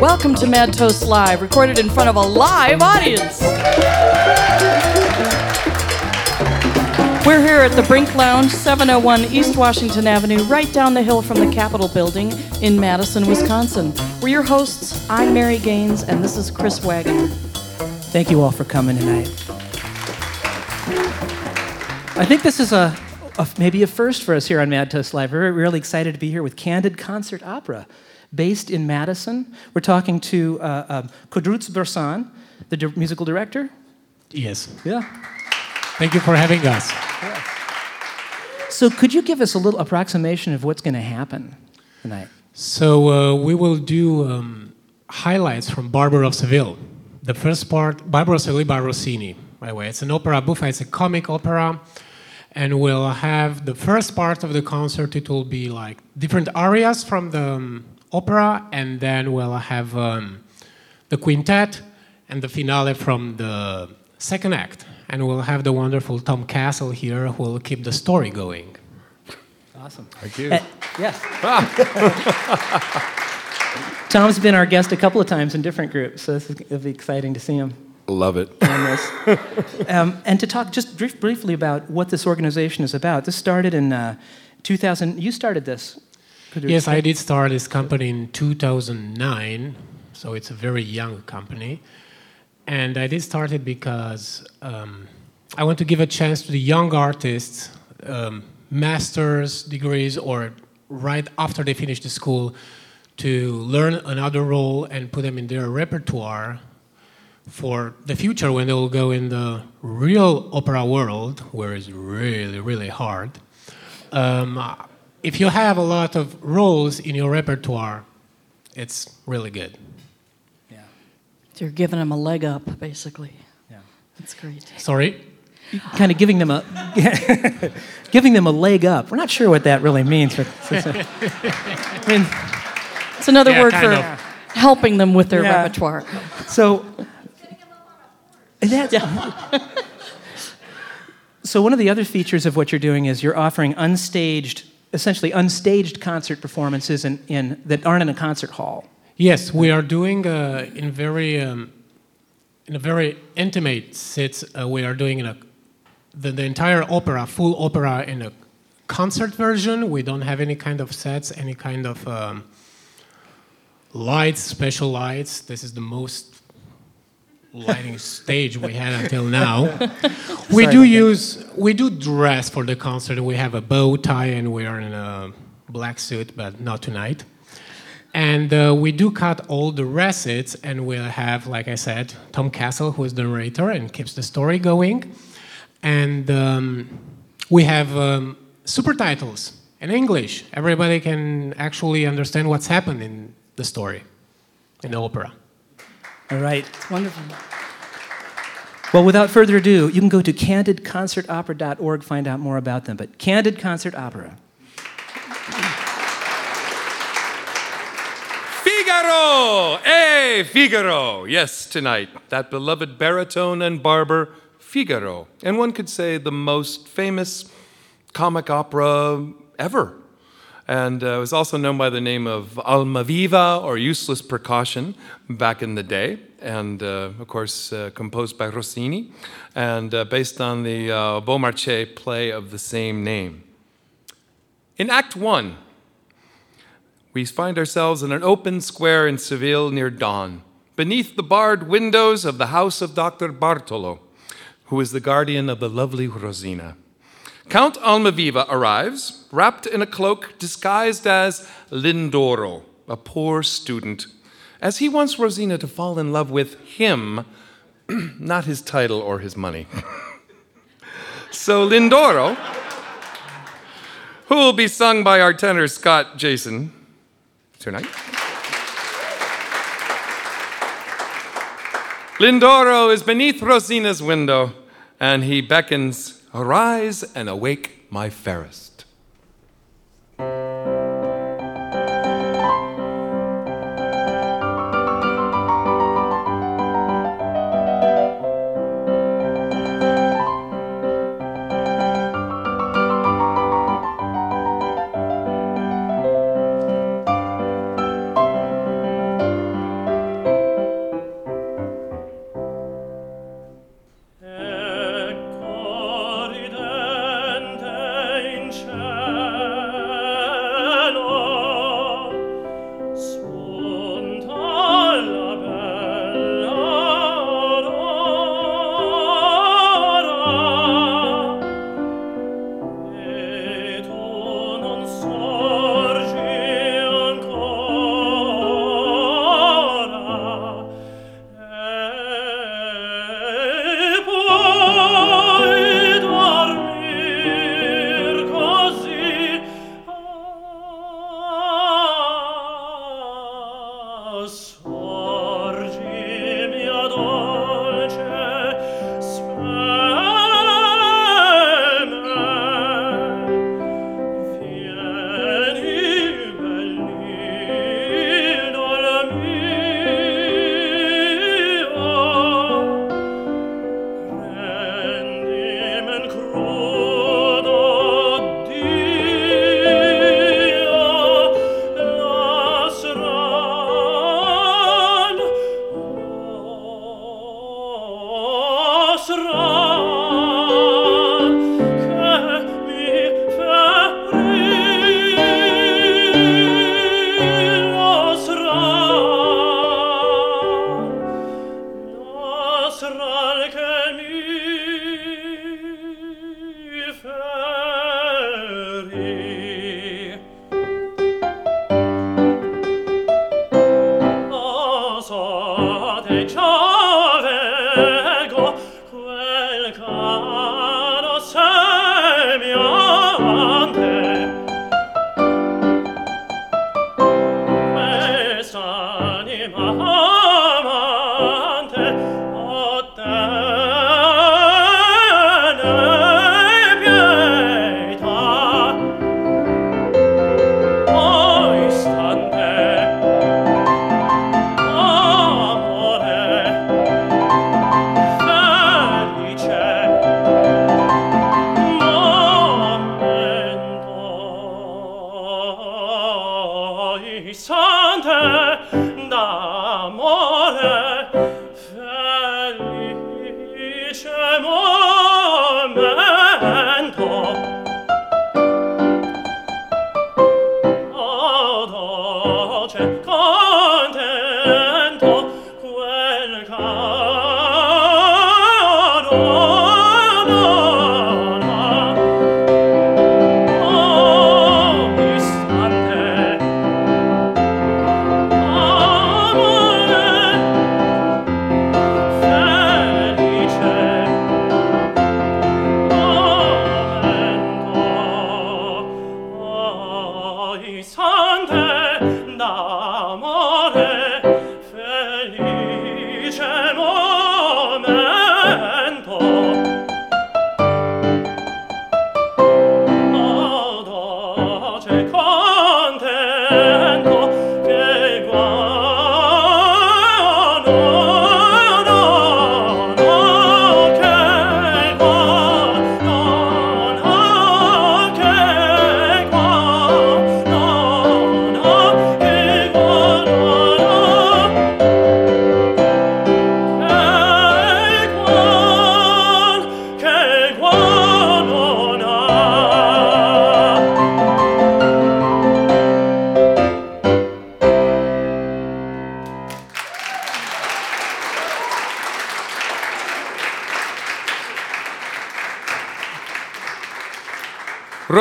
Welcome to Mad Toast Live, recorded in front of a live audience. We're here at the Brink Lounge, 701 East Washington Avenue, right down the hill from the Capitol Building in Madison, Wisconsin. We're your hosts. I'm Mary Gaines, and this is Chris Wagner. Thank you all for coming tonight. I think this is a, a maybe a first for us here on Mad Toast Live. We're really excited to be here with Candid Concert Opera, based in Madison. We're talking to uh, uh, Codruța Bersan, the di- musical director. Yes. Yeah. Thank you for having us. So, could you give us a little approximation of what's going to happen tonight? So uh, we will do um, highlights from Barber of Seville. The first part, Barber of Seville by Rossini. By the way, it's an opera buffa. It's a comic opera, and we'll have the first part of the concert. It will be like different arias from the um, opera, and then we'll have um, the quintet and the finale from the second act. And we'll have the wonderful Tom Castle here who will keep the story going. Awesome. Thank you. Uh, yes. Tom's been our guest a couple of times in different groups, so this is, it'll be exciting to see him Love it. on this. um, and to talk just brief, briefly about what this organization is about. This started in uh, 2000. You started this. Could you Yes, I did start this company in 2009, so it's a very young company. And I did start it because um, I want to give a chance to the young artists, um, master's degrees, or right after they finish the school, to learn another role and put them in their repertoire for the future when they will go in the real opera world, where it's really, really hard. Um, if you have a lot of roles in your repertoire, it's really good. Yeah. So you're giving them a leg up, basically. Yeah. That's great. Sorry? kind of giving them a giving them a leg up. We're not sure what that really means, but it's a- I mean, It's another Yeah, word for of. helping them with their Yeah. repertoire. so that's so one of the other features of what you're doing is you're offering unstaged, essentially unstaged concert performances in, in that aren't in a concert hall. Yes, we are doing uh, in very um, in a very intimate sits. Uh, we are doing in a the, the entire opera, full opera, in a concert version. We don't have any kind of sets, any kind of um, lights, special lights. This is the most lighting stage we had until now. we Sorry do use we do dress for the concert. We have a bow tie and we are in a black suit, but not tonight. And uh, we do cut all the recits, and we'll have, like I said, Tom Castle, who is the narrator and keeps the story going. And um, we have um, super titles in English. Everybody can actually understand what's happened in the story, in the opera. All right. It's wonderful. Well, without further ado, you can go to candidconcertopera.org to find out more about them. But Candid Concert Opera. Figaro! Hey, Figaro! Yes, tonight, that beloved baritone and barber, Figaro. And one could say the most famous comic opera ever. And uh, was also known by the name of Almaviva or Useless Precaution back in the day. And uh, of course, uh, composed by Rossini and uh, based on the uh, Beaumarchais play of the same name. In Act One, we find ourselves in an open square in Seville near dawn, beneath the barred windows of the house of Dr. Bartolo, who is the guardian of the lovely Rosina. Count Almaviva arrives, wrapped in a cloak disguised as Lindoro, a poor student, as he wants Rosina to fall in love with him, not his title or his money. so Lindoro, who will be sung by our tenor Scott Jason tonight. Lindoro is beneath Rosina's window, and he beckons, Arise and awake my fairest. come.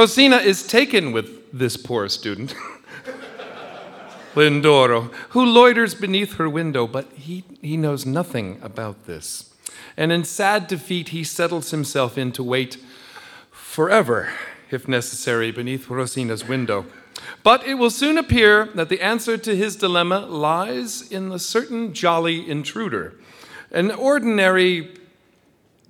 Rosina is taken with this poor student, Lindoro, who loiters beneath her window, but he, he knows nothing about this. And in sad defeat, he settles himself in to wait forever, if necessary, beneath Rosina's window. But it will soon appear that the answer to his dilemma lies in a certain jolly intruder, an ordinary,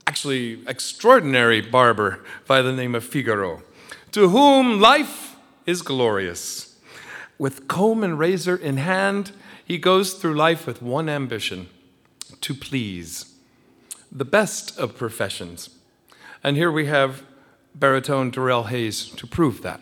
actually extraordinary barber by the name of Figaro to whom life is glorious. With comb and razor in hand, he goes through life with one ambition to please, the best of professions. And here we have baritone Darrell Hayes to prove that.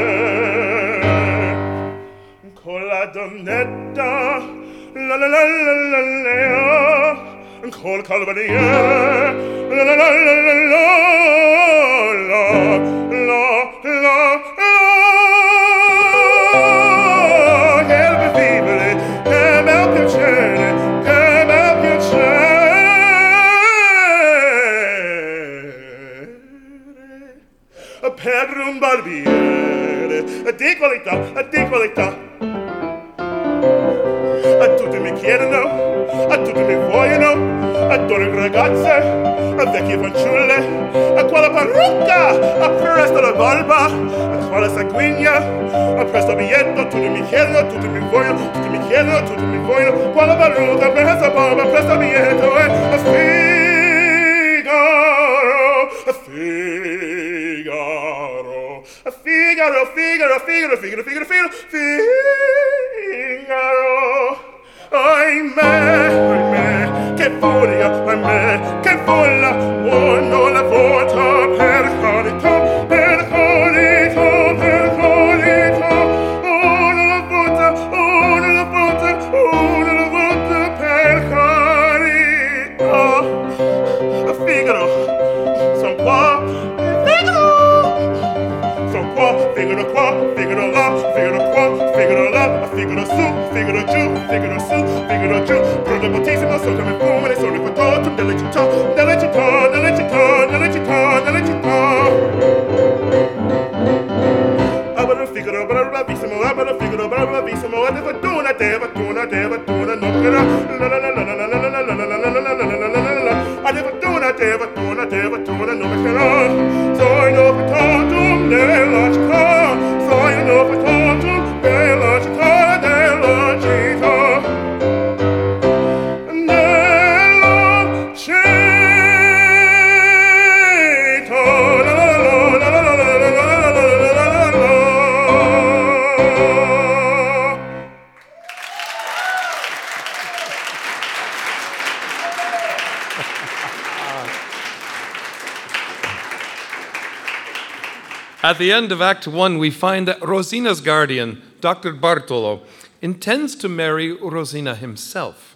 Colla donnetta, la la la la la la col calvanier, la la la la la la, la, la, la. Che mi vivere, che mi piacere, che mi piacere. Per un barbiere, di qualità, di qualità, A tutti mi chiedono, a tutti mi vogliono, a donne ragazze, a vecchie fanciulle, a quale parrucca, a presto la barba, a quale sanguigna, a presto biglietto, tutti mi chiedono, tutti mi vogliono, tutti mi chiedono, tutti mi vogliono, quale parrucca, presto barba, presto biglietto, e a Figaro, a Figaro, a Figaro, Figaro, Figaro, Figaro, Figaro, Figaro, Figaro. Ahimè, ahimè, che furia, ahimè, che folla, uno la vota per son qua, Figaro là, Figaro qua, Figaro là, Figaro su, Figaro giù, Figaro su, Figaro giù, protagonissimo, so come fumo, sono qua tutto delle città, delle città, delle città, delle città, delle città. Abra Figaro, bra bravissimo, abra Figaro, bra bravissimo, a deva tuna, deva tuna, deva tuna, no però, la la la la la la la la la la la la la la la la la la la a deva tuna, deva tuna, deva tuna, no però, soy end of Act One, we find that Rosina's guardian, Dr. Bartolo, intends to marry Rosina himself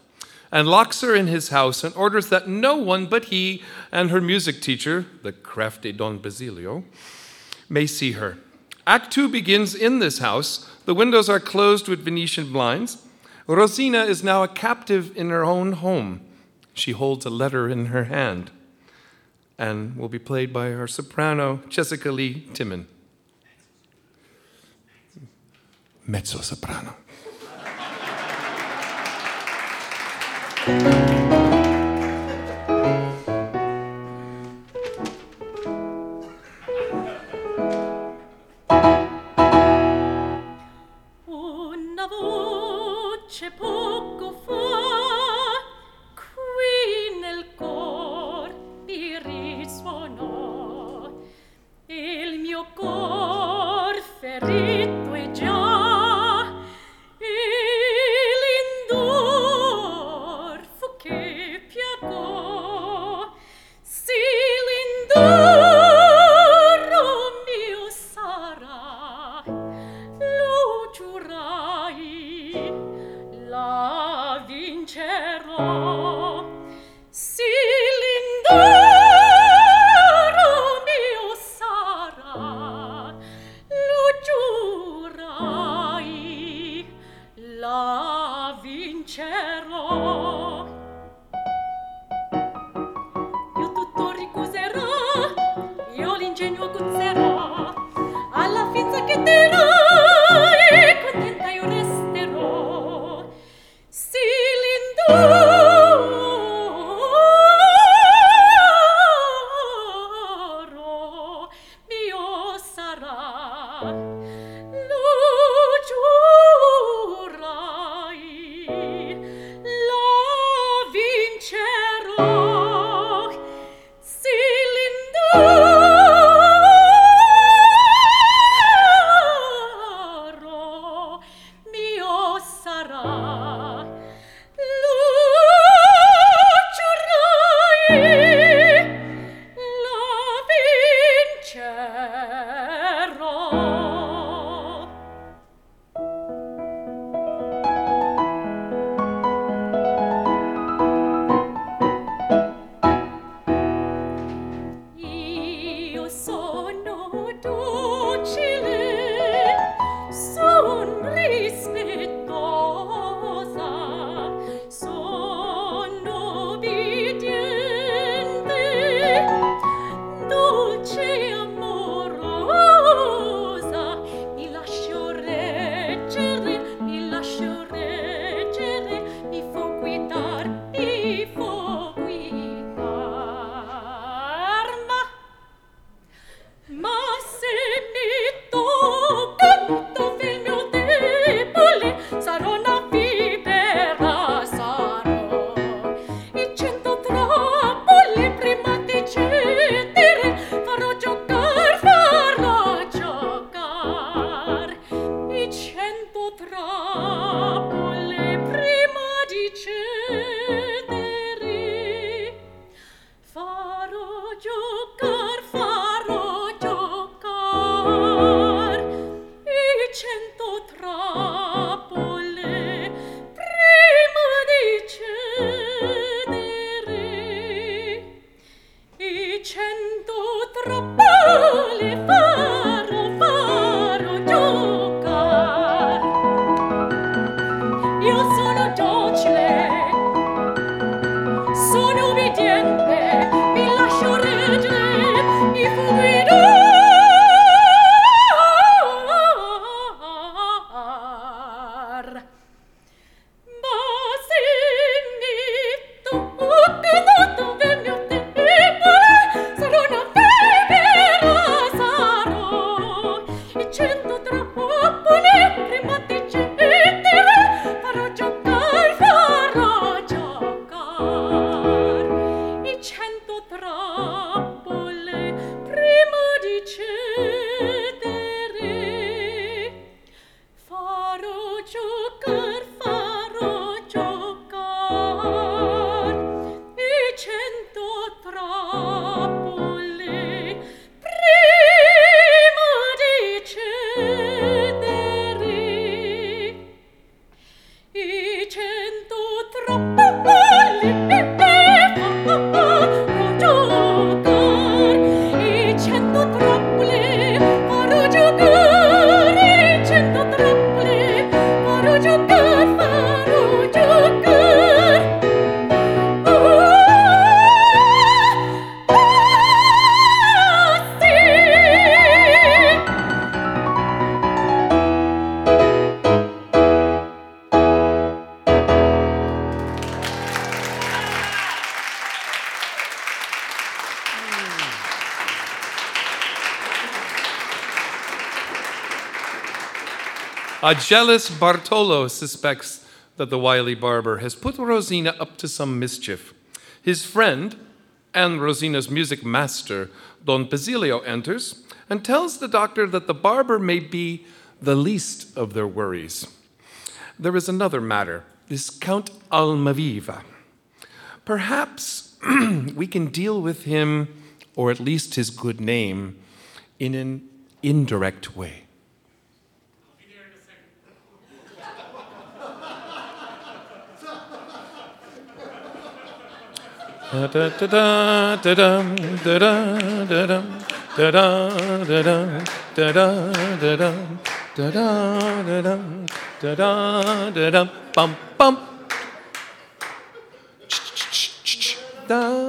and locks her in his house and orders that no one but he and her music teacher, the crafty Don Basilio, may see her. Act Two begins in this house. The windows are closed with Venetian blinds. Rosina is now a captive in her own home. She holds a letter in her hand and will be played by our soprano, Jessica Lee Timon. Mezzo soprano. Una voce poco fa qui nel cor mi risuonò il mio cor A jealous Bartolo suspects that the wily barber has put Rosina up to some mischief. His friend and Rosina's music master, Don Basilio, enters and tells the doctor that the barber may be the least of their worries. There is another matter, this Count Almaviva. Perhaps we can deal with him, or at least his good name, in an indirect way. Bum bum. Da.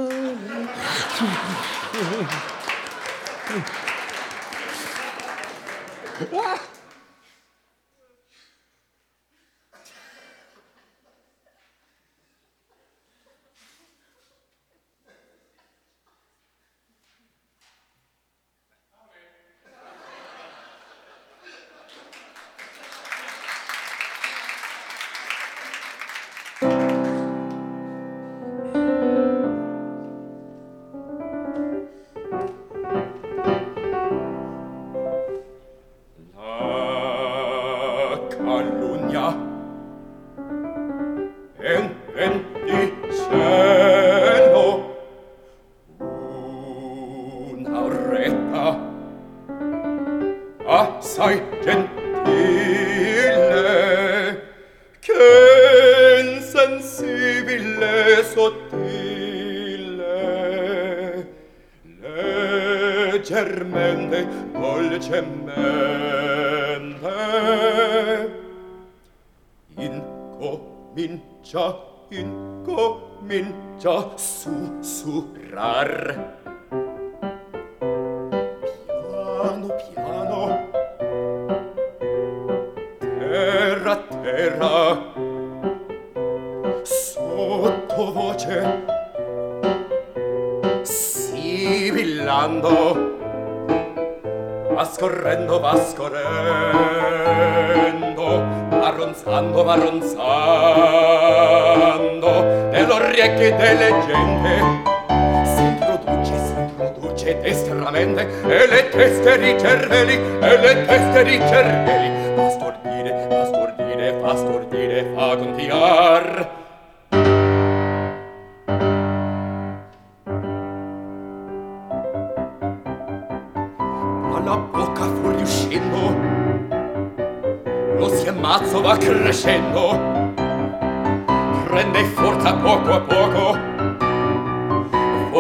teste di cervelli e le teste di cervelli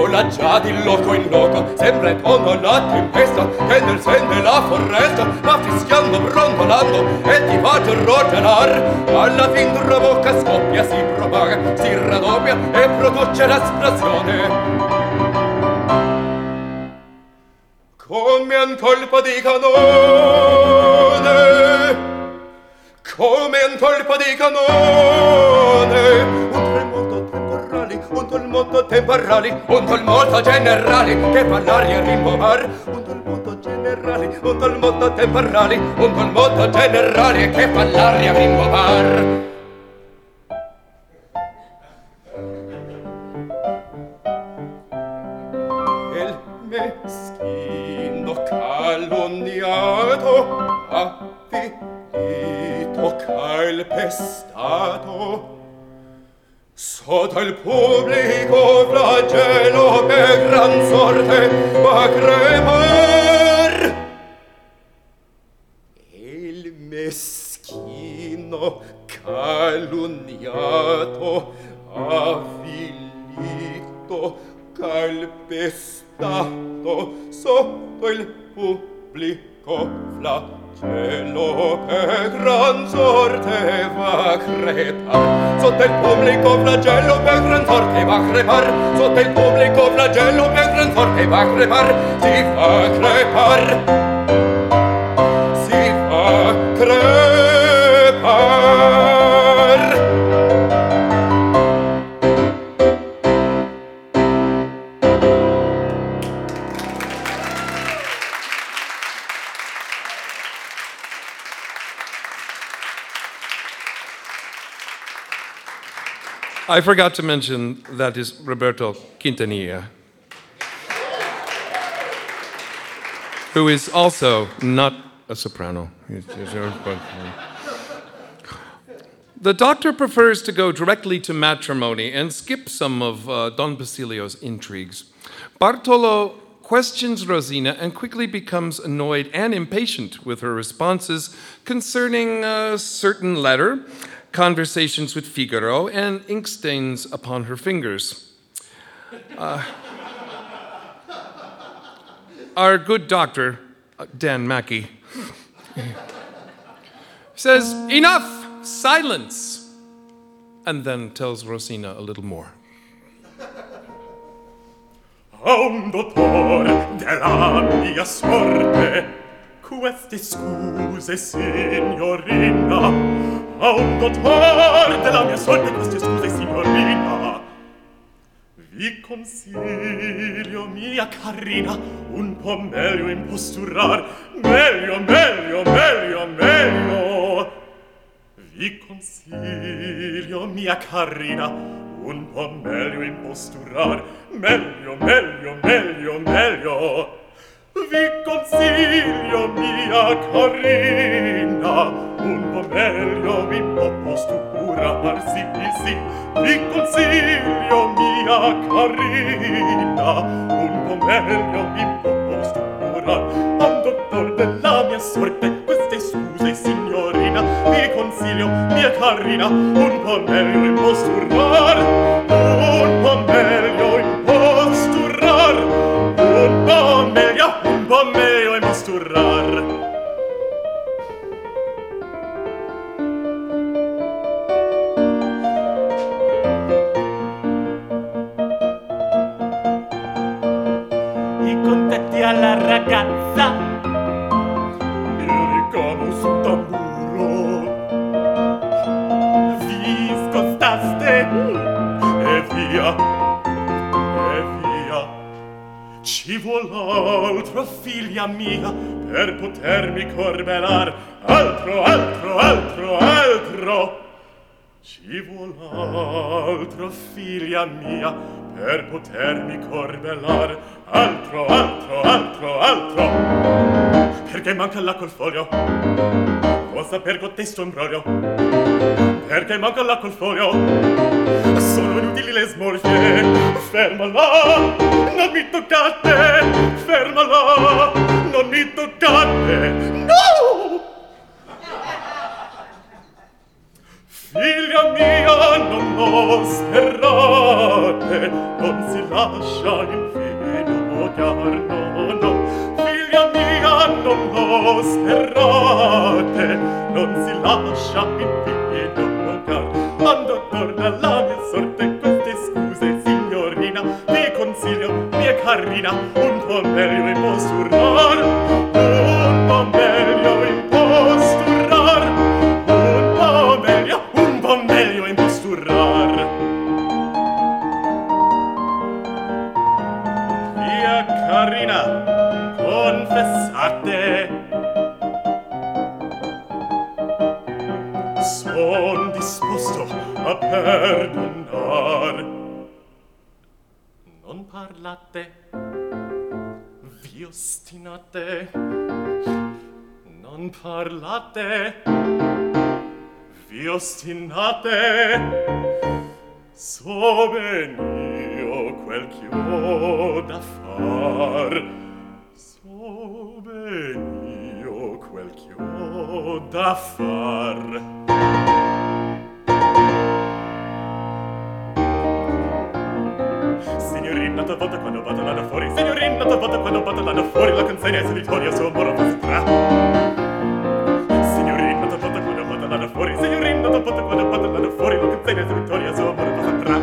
vola già di loco in loco sembra il tono la tempesta che nel sen della foresta va fischiando brontolando e ti fa rotelar alla fin dura bocca scoppia si propaga si raddoppia e produce l'esplosione. Come un colpo di canone come un colpo di canone un dol mondo un dol generale generali, che parlare e rimbovar, un dol mondo generali, un dol mondo temporali, un dol mondo generali, che parlare e rimbovar. meschino calunniato, affitto calpestato, Sotto il pubblico flagello che gran sorte va crepar il meschino calunniato avvilito, calpestato sotto il pubblico flagello Cielo che gran sorte va crepar. Sotto il pubblico flagello per gran sorte va crepar. Sotto il pubblico flagello per gran sorte va crepar. Si fa crepar. Si fa crepar. I forgot to mention that is Roberto Quintanilla, who is also not a soprano. The doctor prefers to go directly to matrimony and skip some of uh, Don Basilio's intrigues. Bartolo questions Rosina and quickly becomes annoyed and impatient with her responses concerning a certain letter, conversations with Figaro, and ink stains upon her fingers. Uh, our good doctor, uh, Dan Mackey, says, Enough! Silence! And then tells Rosina a little more. un dottore della mia sorte Queste scuse, signorina, a un dottor della mia sorte, queste scuse, signorina. Vi consiglio, mia carina, un po' meglio imposturar, meglio, meglio, meglio, meglio. Vi consiglio, mia carina, un po' meglio imposturar, meglio, meglio, meglio, meglio vi consiglio mia carina un po' meglio vi po' posto curar sì sì vi consiglio mia carina un po' meglio vi po' posto curar un dottor della mia sorte queste scuse signorina. Vi consiglio mia carina un po' meglio vi posto un po' meglio vi posto un po' meglio bombo meo e misturar figlia mia per potermi corbelar. Altro altro altro altro. Ci vuol altro figlia mia per potermi corbelar. Altro altro altro altro. Perché manca l'acqua al foglio cosa per gottesto imbroglio? Perché manca l'acqua al foglio sono inutili le smorfie. Fermala non mi toccate, fermala, non mi toccate, no! Figlia mia, non mosperate, non si lascia infinocchiar, no, no. Figlia mia, non mosperate, non si lascia infinocchiar, quando torna la mia sorte così, carina, un pomerio imposturar, un pomerio imposturar, un pomerio, un pomerio imposturar. Via carina, confessate, son disposto a perdonar parlate vi ostinate non parlate vi ostinate so ben io quel che ho da far so ben io quel che ho da far. T'ho vota quando vado là da fuori. Signorina, t'ho vota quando vado là da fuori. La consegna è solitoria, suo amore fa Signorina, t'ho vota quando vado là da fuori. Signorina, t'ho vota quando vado là da fuori. La consegna è solitoria, suo amore fa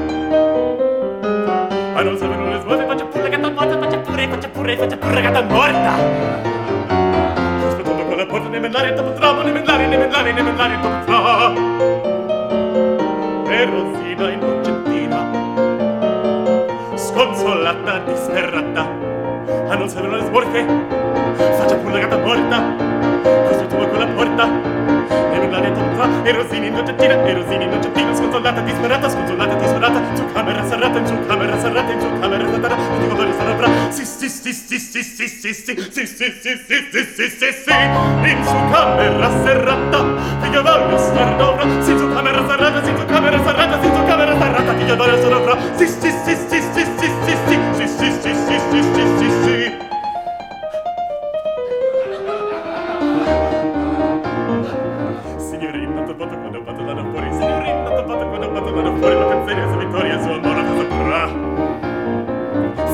Ah, non servono le svuote, faccia pure gatta morta Faccia pure, faccia pure, faccia pure gatta morta. Aspettando con la porta, ne menare, dopo tramo Ne menare, ne menare, ne menare, dopo tramo E Rosina innocentina sconsolata, disperata, a non servono le sborche faccia pure la gatta morta, così tu con la porta, e mi l'ha non qua e Rosini non gettina, e Rosini non gettina, sconsolata, disperata, sconsolata, disperata, su camera serrata, in su camera serrata, in su camera serrata, tutti dico dove sarà fra, sì, sì, sì, sì, sì, sì, sì, sì, sì, sì, sì, sì, sì, sì, sì, in su camera serrata, Figlio voglio star d'ora sì, su camera serrata, sì, su camera serrata, sì, su camera fatica dare sarà fra si si si si si si si si si si si si si si si si Signorina, tappato quando ho fatto la fuori Signorina, tappato quando ho fatto la fuori La canzone su vittoria su amore cosa porrà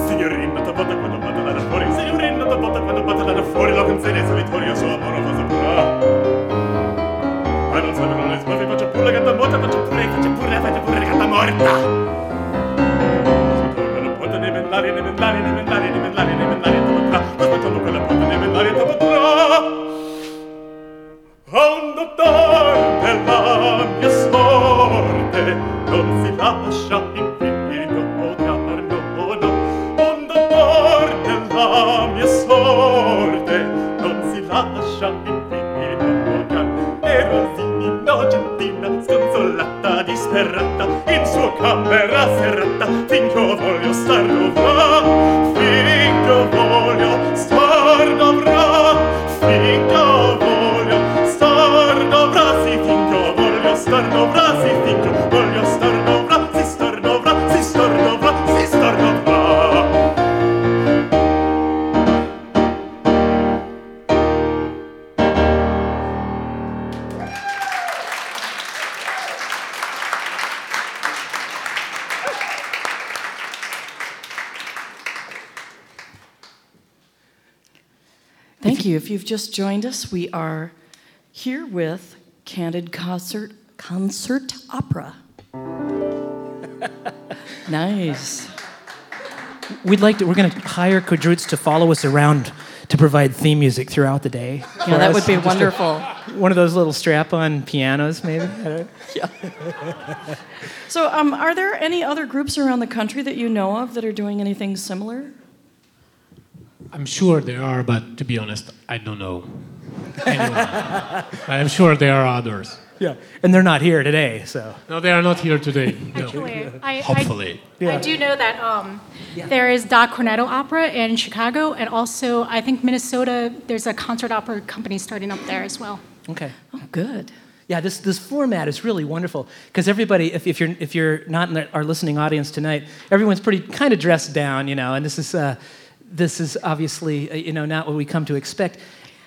Signorina, tappato quando ho fatto la fuori Signorina, tappato quando ho fatto la fuori La canzone su vittoria su amore cosa porrà non sbaglio, faccio pure la gatta morta, faccio pure, faccio pure, faccio pure la gatta morta. Non posso né bellare, né bellare, né bellare, né bellare, né bellare, né bellare, non posso né bellare, né bellare, né bellare, né bellare, né bellare, just joined us, we are here with Candid Concert Concert Opera. nice. We'd like to, we're going to hire Codruța to follow us around to provide theme music throughout the day. Yeah, that us. would be Just a- wonderful. one of those little strap on pianos, maybe? Don't- So, um, are there any other groups around the country that you know of that are doing anything similar? I'm sure there are, but to be honest, I don't know. but I'm sure there are others. Yeah. And they're not here today, so. No, they are not here today. No. Actually, I, Hopefully. I, I do know that um, there is Da Corneto Opera in Chicago, and also I think Minnesota. There's a concert opera company starting up there as well. Okay. Oh, good. Yeah, this, this format is really wonderful because everybody, if, if, you're, if you're not in the, our listening audience tonight, everyone's pretty kind of dressed down, you know, and this is, uh, this is obviously, uh, you know, not what we come to expect.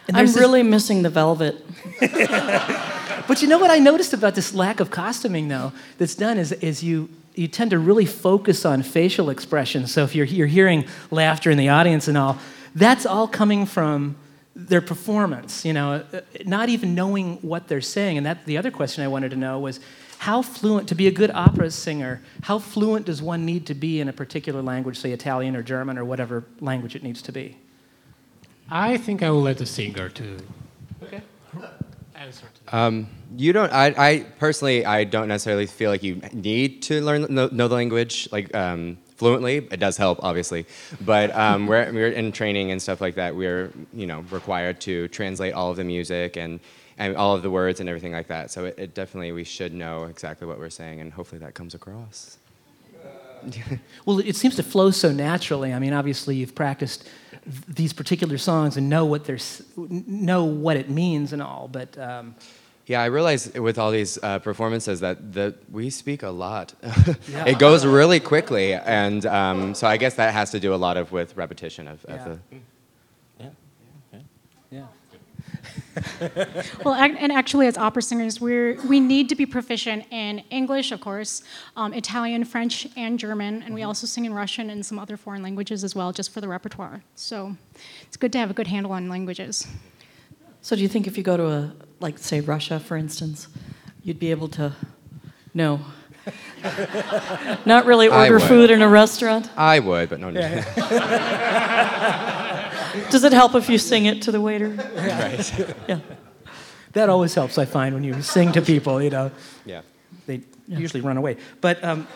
And I'm there's this- really missing the velvet. But you know what I noticed about this lack of costuming, though, that's done is, is you, you tend to really focus on facial expressions. So if you're, you're hearing laughter in the audience and all, that's all coming from their performance, you know, uh, not even knowing what they're saying. And that, the other question I wanted to know was how fluent, to be a good opera singer, how fluent does one need to be in a particular language, say Italian or German or whatever language it needs to be? I think I will let the singer to Okay. answer. To Um, you don't. I, I personally, I don't necessarily feel like you need to learn know, know the language like um, fluently. It does help, obviously, but um, we're we're in training and stuff like that. We're you know required to translate all of the music and and all of the words and everything like that. So it, it definitely we should know exactly what we're saying, and hopefully that comes across. Well, it seems to flow so naturally. I mean, obviously, you've practiced th- these particular songs and know what they're, s- know what it means and all. But um, Yeah, I realize with all these uh, performances that the, we speak a lot. it goes really quickly, and um, so I guess that has to do a lot of with repetition of, of Yeah. the. yeah, Well, and actually, as opera singers, we're, we need to be proficient in English, of course, um, Italian, French, and German, and we also sing in Russian and some other foreign languages as well, just for the repertoire. So it's good to have a good handle on languages. So, do you think if you go to a, like, say, Russia, for instance, you'd be able to, no, not really order food in a restaurant? I would, but no. Does it help if you sing it to the waiter? right. Yeah. that always helps. I find when you sing to people, you know, Yeah. they usually run away. But um,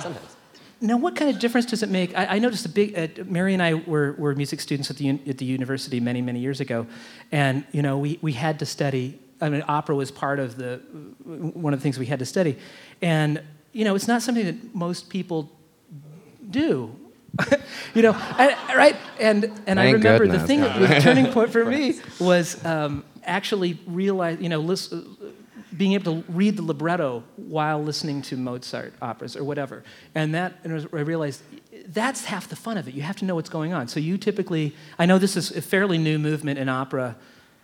Sometimes. now, what kind of difference does it make? I, I noticed a big. Uh, Mary and I were, were music students at the un- at the university many many years ago, and you know we we had to study. I mean, opera was part of the one of the things we had to study, and you know it's not something that most people do. you know, I, right? And and I Thank remember the thing that was turning point for me was um, actually realize, you know, listen, being able to read the libretto while listening to Mozart operas or whatever. And that, and I realized that's half the fun of it. You have to know what's going on. So you typically, I know this is a fairly new movement in opera,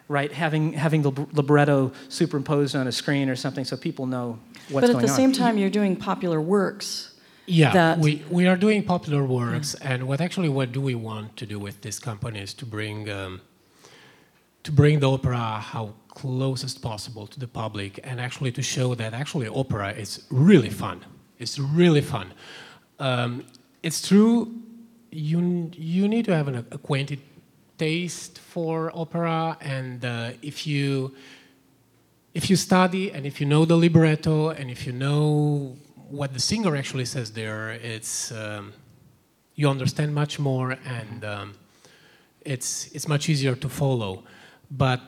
right? Having having the libretto superimposed on a screen or something, so people know what's going on. But at going the on. same time, you're doing popular works. Yeah, we, we are doing popular works, and what actually what do we want to do with this company is to bring um, to bring the opera how closest possible to the public, and actually to show that actually opera is really fun. It's really fun. Um, it's true. You you need to have an acquainted taste for opera, and uh, if you if you study and if you know the libretto and if you know what the singer actually says there, it's um, you understand much more and um, it's it's much easier to follow. But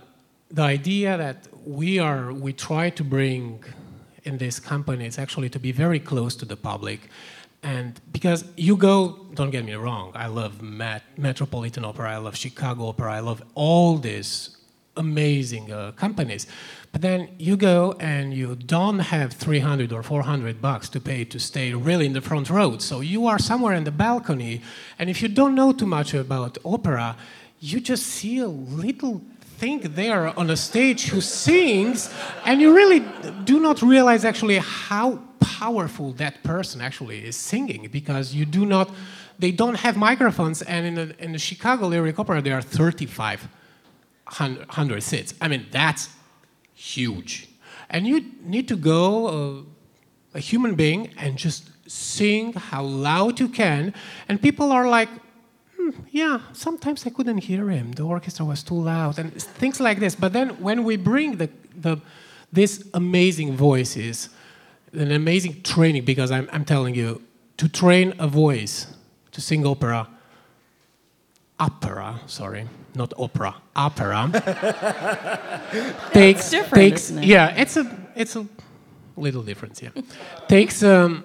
the idea that we are we try to bring in this company is actually to be very close to the public. And because you go, don't get me wrong, I love Met- Metropolitan Opera, I love Chicago Opera, I love all these amazing uh, companies. But then you go and you don't have 300 or 400 bucks to pay to stay really in the front row. So you are somewhere in the balcony, and if you don't know too much about opera, you just see a little thing there on a stage who sings, and you really do not realize actually how powerful that person actually is singing because you do not, they don't have microphones, and in the, in the Chicago Lyric Opera, there are 35 hundred seats. I mean, that's huge. And you need to go, uh, a human being, and just sing how loud you can. And people are like, "Hmm, yeah, sometimes I couldn't hear him. The orchestra was too loud, and things like this. But then when we bring the, the, these amazing voices, an amazing training, because I'm, I'm telling you, to train a voice to sing opera, opera, sorry, not opera, opera, takes different, takes isn't it? yeah, it's a it's a little difference, yeah. takes um,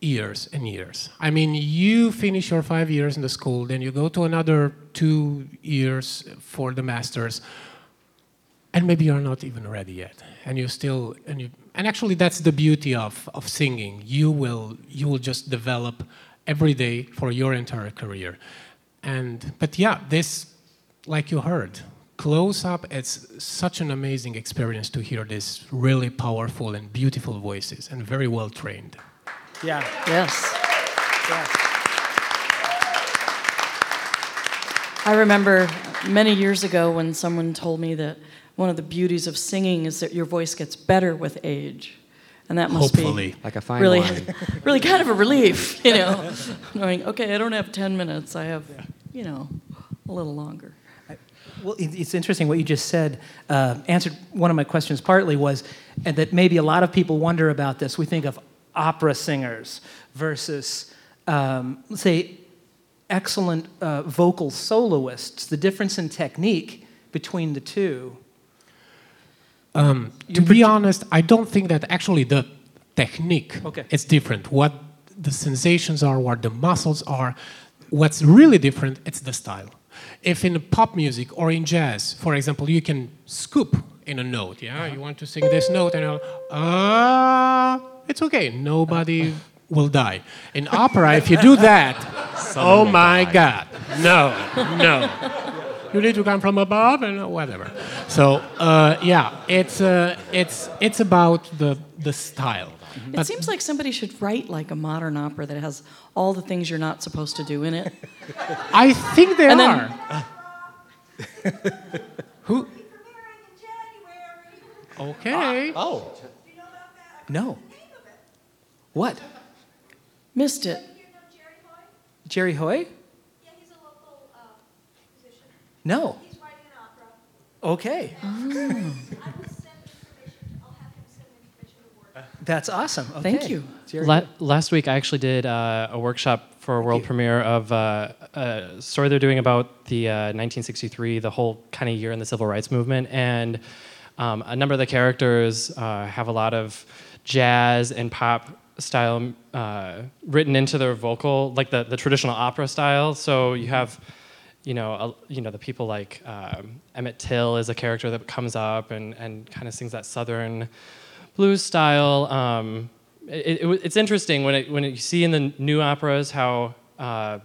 years and years. I mean, you finish your five years in the school, then you go to another two years for the masters, and maybe you're not even ready yet, and you still and you and actually that's the beauty of of singing. You will you will just develop every day for your entire career, and but yeah, this like you heard, close up, it's such an amazing experience to hear these really powerful and beautiful voices and very well trained. Yeah. Yes. I remember many years ago when someone told me that one of the beauties of singing is that your voice gets better with age. And that must Hopefully. be Like a fine really, wine. really kind of a relief, you know, knowing, okay, I don't have 10 minutes, I have, you know, a little longer. Well, it's interesting what you just said. Uh, answered one of my questions partly was and that maybe a lot of people wonder about this. We think of opera singers versus, um, let's say, excellent uh, vocal soloists. The difference in technique between the two. Um, to be honest, I don't think that actually the technique Okay. is different. What the sensations are, what the muscles are, what's really different, it's the style. If in pop music or in jazz, for example, you can scoop in a note, yeah, you want to sing this note and ah, it's okay, nobody will die. In opera, if you do that, oh my God, no, no you need to come from above and whatever. So uh, yeah, it's uh, it's it's about the the style. It seems like somebody should write like a modern opera that has all the things you're not supposed to do in it. I think they And then- are. Who? Okay. Oh. No. What? Missed it. Jerry Hoy? No. Okay. That's awesome. Okay. Thank you. La- last week, I actually did uh, a workshop for a world premiere of uh, a story they're doing about the uh, 1963, the whole kind of year in the civil rights movement, and um, a number of the characters uh, have a lot of jazz and pop style uh, written into their vocal, like the, the traditional opera style. So you have, you know, a, you know the people like um, Emmett Till is a character that comes up and, and kind of sings that southern blues style. Um, it, it, it's interesting when, it, when you see in the new operas how uh,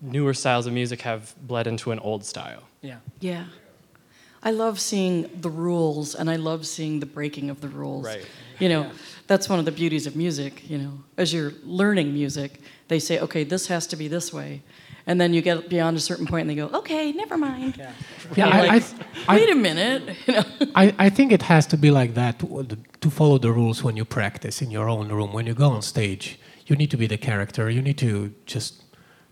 newer styles of music have bled into an old style. Yeah. Yeah. I love seeing the rules and I love seeing the breaking of the rules. Right. You know, that's one of the beauties of music, you know. As you're learning music, they say, okay, this has to be this way. And then you get beyond a certain point and they go, okay, never mind. Yeah. Yeah, I, I, like, I, Wait a minute. You know? I, I think it has to be like that to, to follow the rules when you practice in your own room. When you go on stage, you need to be the character. You need to just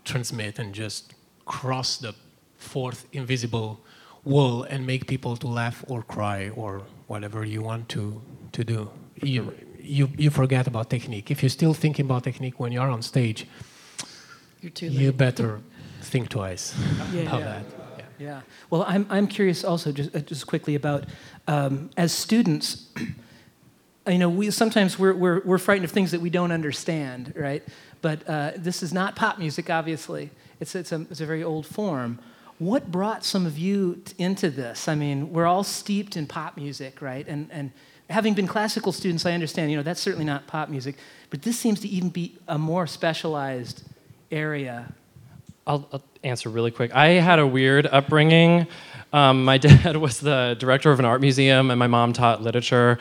transmit and just cross the fourth invisible wall and make people to laugh or cry or whatever you want to, to do. You, you, you forget about technique. If you're still thinking about technique when you're on stage, You're too you better think twice Yeah. about that. Yeah. Yeah. Well, I'm, I'm curious also, just, uh, just quickly, about um, as students, you know, we sometimes we're, we're, we're frightened of things that we don't understand, right? But uh, this is not pop music, obviously. It's, it's, a, it's a very old form. What brought some of you t- into this? I mean, we're all steeped in pop music, right? And, and having been classical students, I understand, you know, that's certainly not pop music. But this seems to even be a more specialized area. I'll, I'll answer really quick. I had a weird upbringing. Um, my dad was the director of an art museum, and my mom taught literature.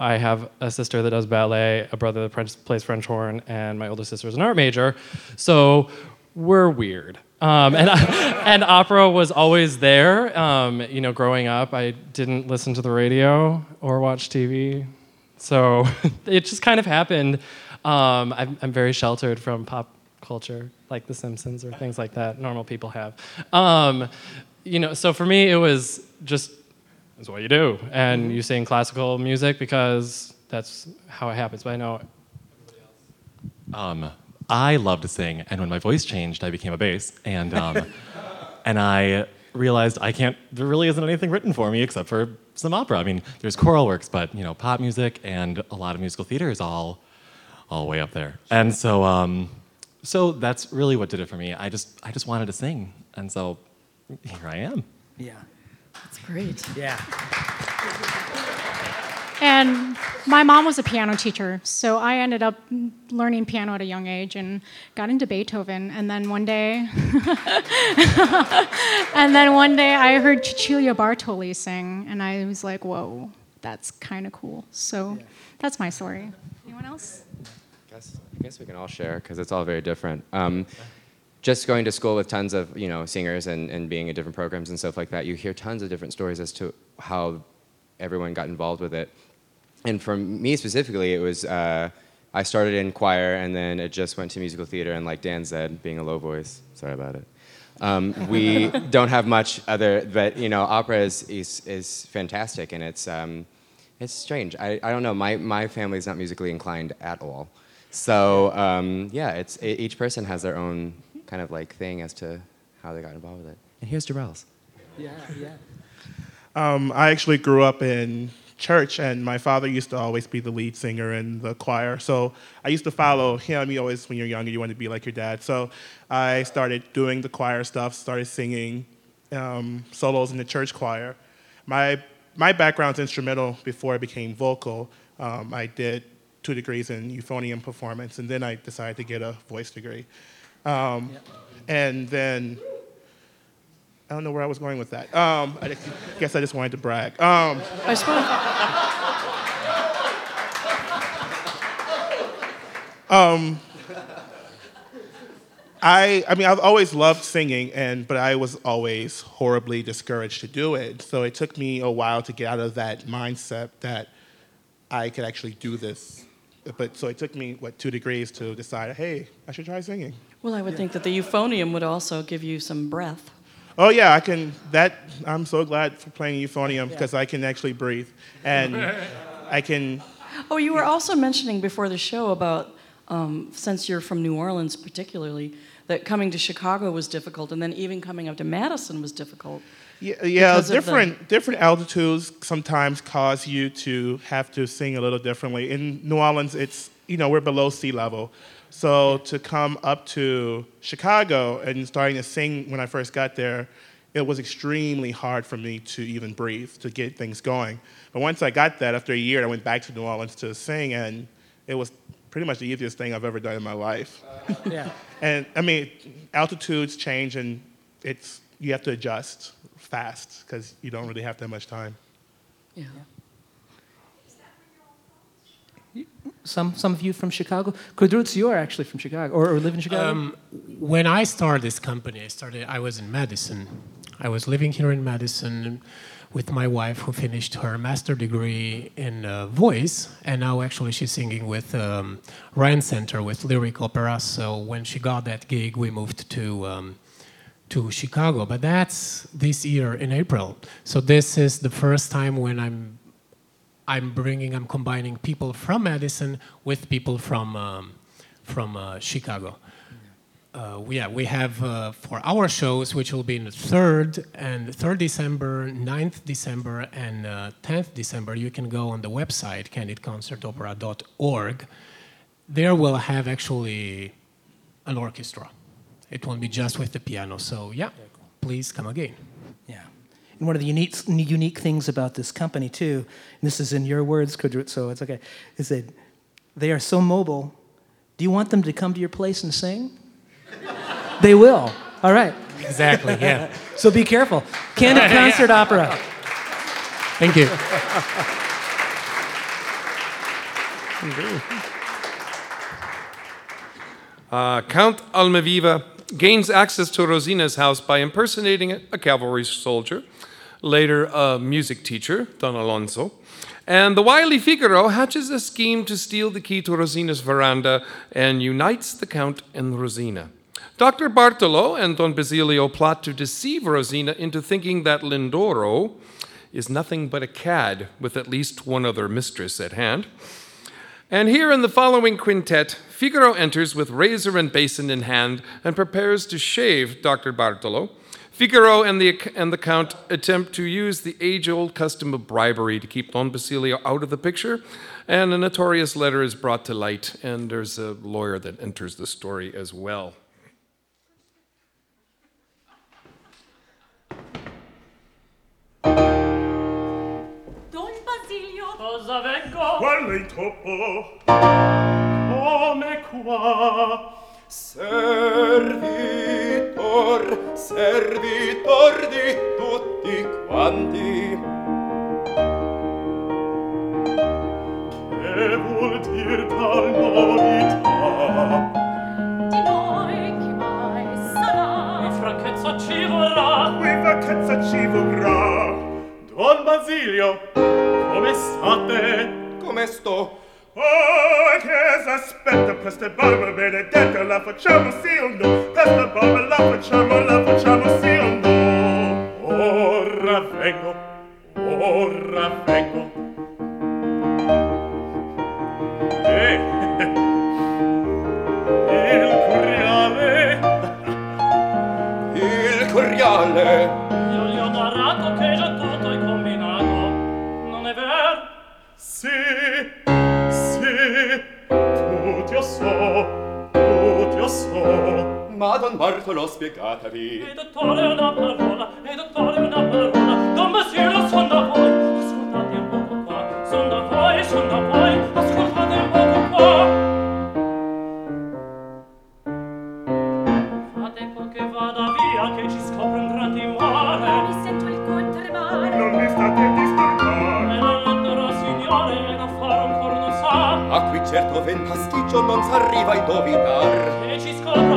I have a sister that does ballet, a brother that plays French horn, and my older sister is an art major. So we're weird. Um, and, and opera was always there. Um, you know, growing up, I didn't listen to the radio or watch TV. So it just kind of happened. Um, I'm, I'm very sheltered from pop culture, like The Simpsons or things like that. Normal people have. Um, you know, so for me, it was just it's what you do, and you sing classical music because that's how it happens. But I know Um, I love to sing, and when my voice changed, I became a bass, and um, and I realized I can't. There really isn't anything written for me except for some opera. I mean, there's choral works, but you know, pop music and a lot of musical theater is all all way up there. And so, um, so that's really what did it for me. I just I just wanted to sing, and so here I am. Yeah. That's great. Yeah. And my mom was a piano teacher, so I ended up learning piano at a young age and got into Beethoven. And then one day, and then one day I heard Cecilia Bartoli sing, and I was like, whoa, that's kind of cool. So that's my story. Anyone else? Guess, I guess we can all share because it's all very different. Um, just going to school with tons of you know singers and, and being in different programs and stuff like that, you hear tons of different stories as to how everyone got involved with it. And for me specifically, it was uh, I started in choir and then it just went to musical theater. And like Dan said, being a low voice, sorry about it. Um, we don't have much other, but you know, opera is is, is fantastic and it's um, it's strange. I, I don't know. My my family is not musically inclined at all. So um, yeah, it's e- each person has their own kind of like thing as to how they got involved with it. And here's Jarrell's. Yeah, yeah. Um, I actually grew up in church, and my father used to always be the lead singer in the choir. So I used to follow him. You always, when you're younger, you want to be like your dad. So I started doing the choir stuff, started singing um, solos in the church choir. My my background's instrumental before I became vocal. Um, I did two degrees in euphonium performance, and then I decided to get a voice degree. Um, And then I don't know where I was going with that. Um, I guess I just wanted to brag. Um, I suppose. um, I, I mean, I've always loved singing, and but I was always horribly discouraged to do it. So it took me a while to get out of that mindset that I could actually do this. But so it took me what two degrees to decide, hey, I should try singing. Well, I would think that the euphonium would also give you some breath. Oh yeah, I can. That I'm so glad for playing euphonium because I can actually breathe, and I can. Oh, you were also mentioning before the show about um, since you're from New Orleans, particularly, that coming to Chicago was difficult, and then even coming up to Madison was difficult. Yeah, yeah of the- different different altitudes sometimes cause you to have to sing a little differently. In New Orleans, it's you know we're below sea level, so to come up to Chicago and starting to sing when I first got there, it was extremely hard for me to even breathe to get things going. But once I got that, after a year, I went back to New Orleans to sing, and it was pretty much the easiest thing I've ever done in my life. Yeah. And I mean, altitudes change, and it's you have to adjust fast because you don't really have that much time. Yeah. Some, some of you from Chicago. Codruța, you are actually from Chicago, or, or live in Chicago? Um, when I started this company, I started. I was in Madison. I was living here in Madison with my wife, who finished her master degree in uh, voice, and now actually she's singing with um, Ryan Center with lyric opera. So when she got that gig, we moved to um, to Chicago. But that's this year in April. So this is the first time when I'm I'm bringing, I'm combining people from Madison with people from um, from uh, Chicago. Uh, yeah, we have uh, for our shows, which will be in the third and 3rd December, 9th December, and uh, 10th December. You can go on the website candidconcertopera.org. There we'll have actually an orchestra. It won't be just with the piano. So yeah, please come again. Yeah. And one of the unique, unique things about this company, too, and this is in your words, Codruța, so it's okay, is that they are so mobile. Do you want them to come to your place and sing? They will. All right. Exactly, yeah. so be careful. Candid Yeah. Concert Opera. Thank you. Uh, Count Almaviva gains access to Rosina's house by impersonating a cavalry soldier, later a music teacher, Don Alonso. And the wily Figaro hatches a scheme to steal the key to Rosina's veranda and unites the Count and Rosina. Dr. Bartolo and Don Basilio plot to deceive Rosina into thinking that Lindoro is nothing but a cad with at least one other mistress at hand. And here in the following quintet, Figaro enters with razor and basin in hand and prepares to shave Dr. Bartolo. Figaro and the, and the Count attempt to use the age old custom of bribery to keep Don Basilio out of the picture, and a notorious letter is brought to light, and there's a lawyer that enters the story as well. cosa vengo. Qual è topo. come qua? Servitor servitor di tutti quanti. Che vuol dir tal novità? Di noi chi mai sarà? Qui franchezza ci vorrà Qui franchezza ci vorrà Don Basilio, come state? Come sto? Oh, che s'aspetta questa barba benedetta, la facciamo sì o no? Questa barba la facciamo, la facciamo sì o no? Ora vengo, ora vengo. Eh, il curiale. il curiale. so ma don Marco lo spiegatevi. E dottore una parola e dottore una parola. Don Messina son da voi. Ascoltate un poco qua. Son da voi son da voi. Ascoltate un poco qua. Fate po' che vada via che ci scopre un gran timore. Mi sento il cuore tremare non mi state disturbare. Non l'ottora signore da fare ancora non sa. A qui certo ventaschiccio non s'arriva a indovinar. Che ci scopre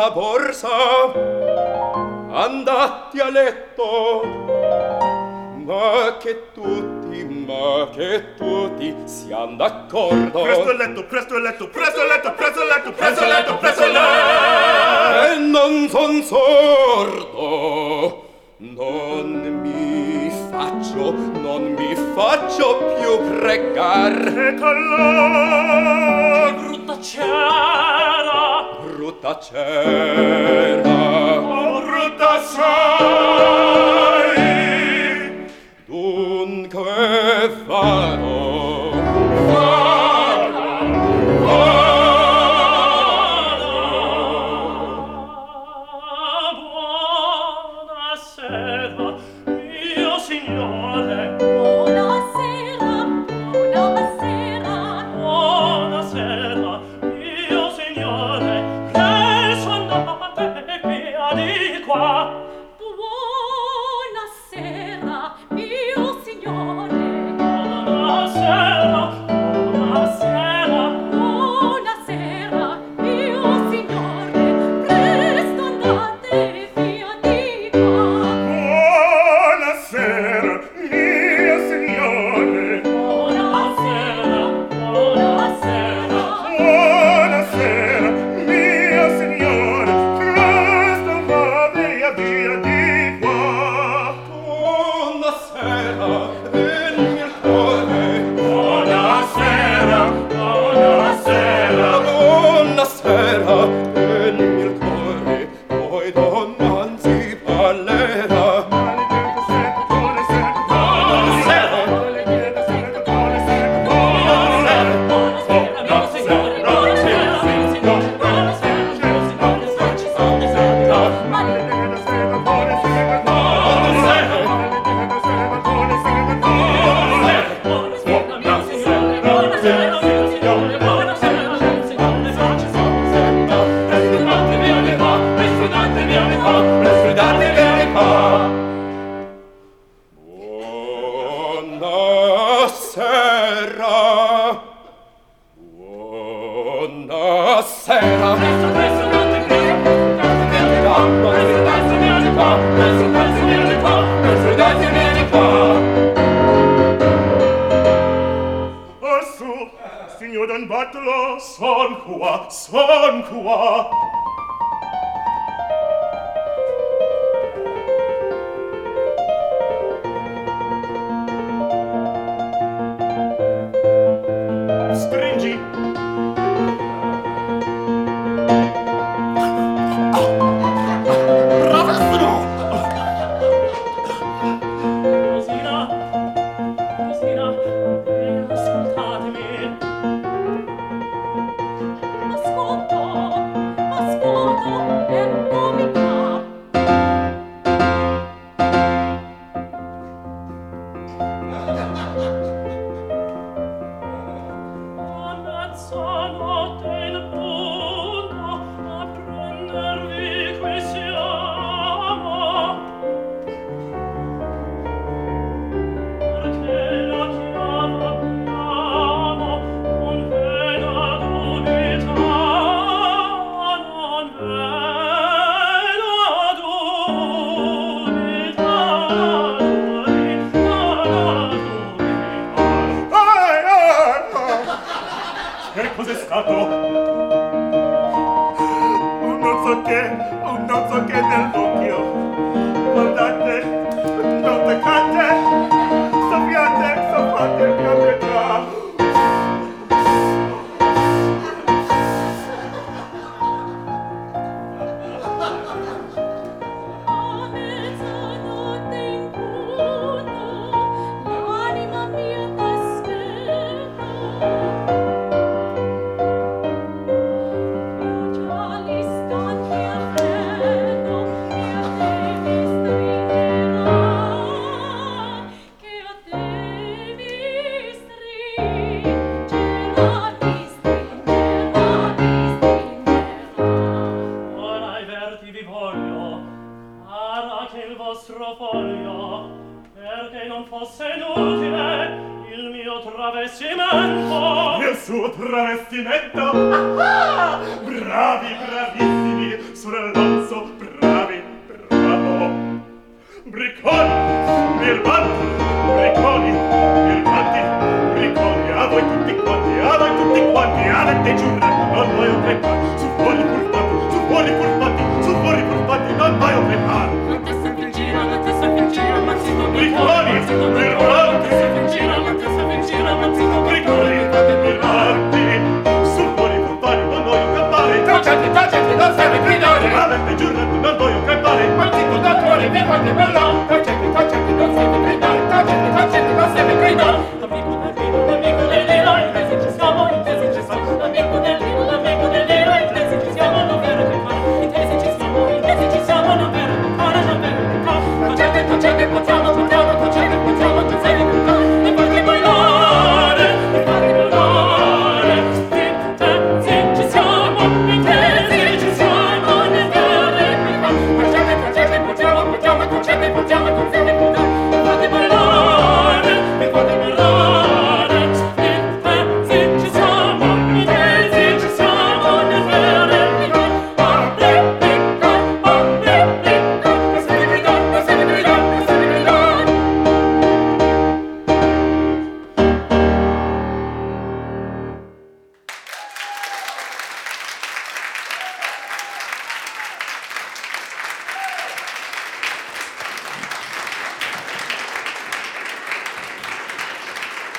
una borsa andati a letto. Ma che tutti ma che tutti siamo d'accordo. Presto il letto presto il letto presto il letto presto il letto presto il letto presto il letto. E non son sordo non mi faccio non mi faccio più pregar. E color brutta ciao brutta cera, oh brutta cera.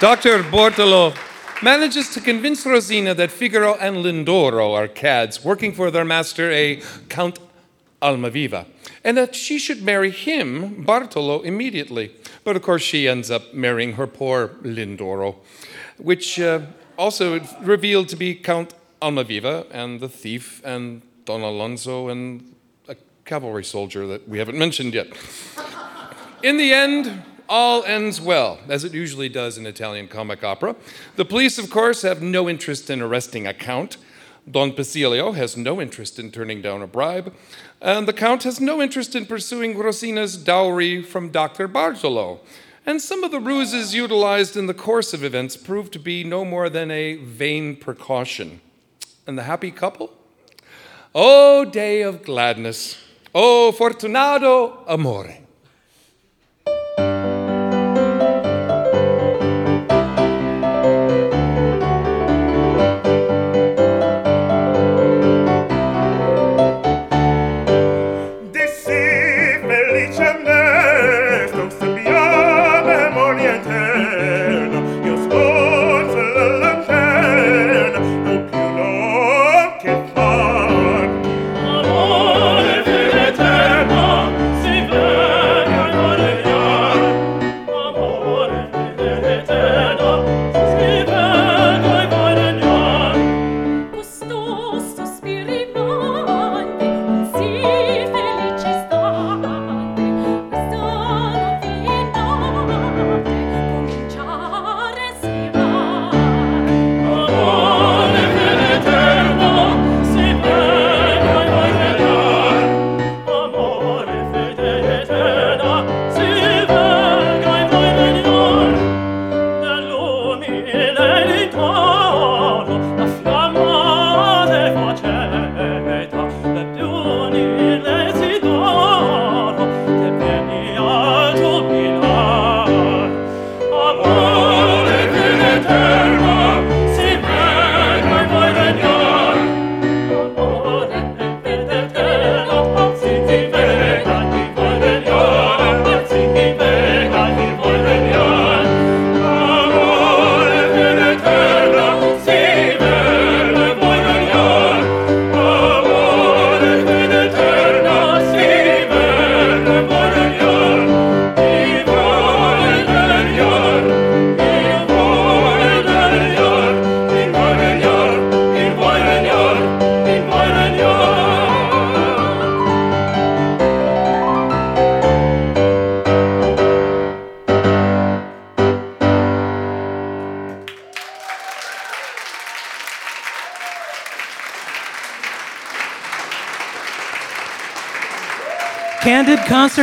Dr. Bartolo manages to convince Rosina that Figaro and Lindoro are cads working for their master, a Count Almaviva, and that she should marry him, Bartolo, immediately. But of course, she ends up marrying her poor Lindoro, which uh, also revealed to be Count Almaviva and the thief and Don Alonso and a cavalry soldier that we haven't mentioned yet. In the end, all ends well, as it usually does in Italian comic opera. The police, of course, have no interest in arresting a count. Don Basilio has no interest in turning down a bribe, and the Count has no interest in pursuing Rosina's dowry from Dr. Bartolo. And some of the ruses utilized in the course of events prove to be no more than a vain precaution. And the happy couple? Oh, day of gladness! Oh, fortunato amore!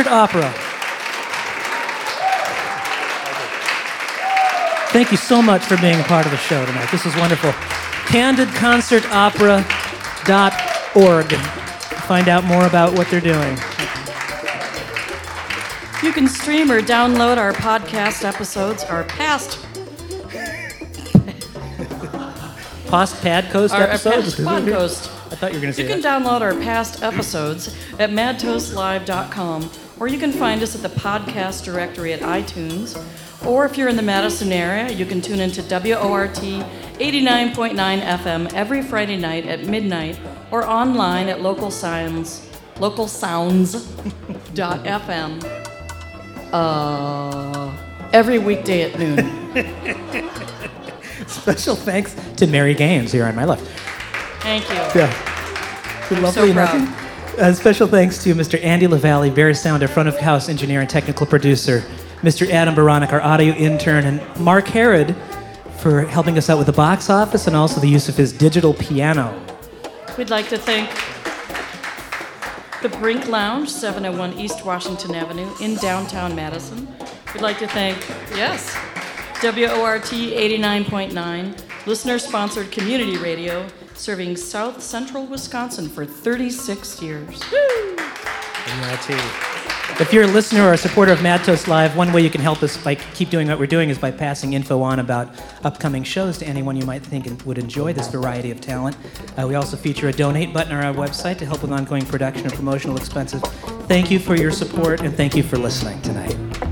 Concert Opera. Thank you so much for being a part of the show tonight. This is wonderful. CandidConcertOpera.org. Find out more about what they're doing. You can stream or download our podcast episodes, our past Post Padcoast our episodes? past podcast. I thought you were going to say You can that. download our past episodes at madtoastlive.com, or you can find us at the podcast directory at iTunes. Or if you're in the Madison area, you can tune into WORT 89.9 FM every Friday night at midnight, or online at local sounds, localsounds.fm uh, every weekday at noon. Special thanks to Mary Gaines here on my left. Thank you. Yeah. Lovely so proud. Uh, special thanks to Mr. Andy LaValle, Bear Sounder, front of house engineer and technical producer, Mr. Adam Baronic, our audio intern, and Mark Harrod for helping us out with the box office and also the use of his digital piano. We'd like to thank the Brink Lounge, 701 East Washington Avenue in downtown Madison. We'd like to thank, yes, WORT 89.9, listener sponsored community radio serving South Central Wisconsin for 36 years. If you're a listener or a supporter of Mad Toast Live, one way you can help us by keep doing what we're doing is by passing info on about upcoming shows to anyone you might think would enjoy this variety of talent. Uh, we also feature a donate button on our website to help with ongoing production and promotional expenses. Thank you for your support and thank you for listening tonight.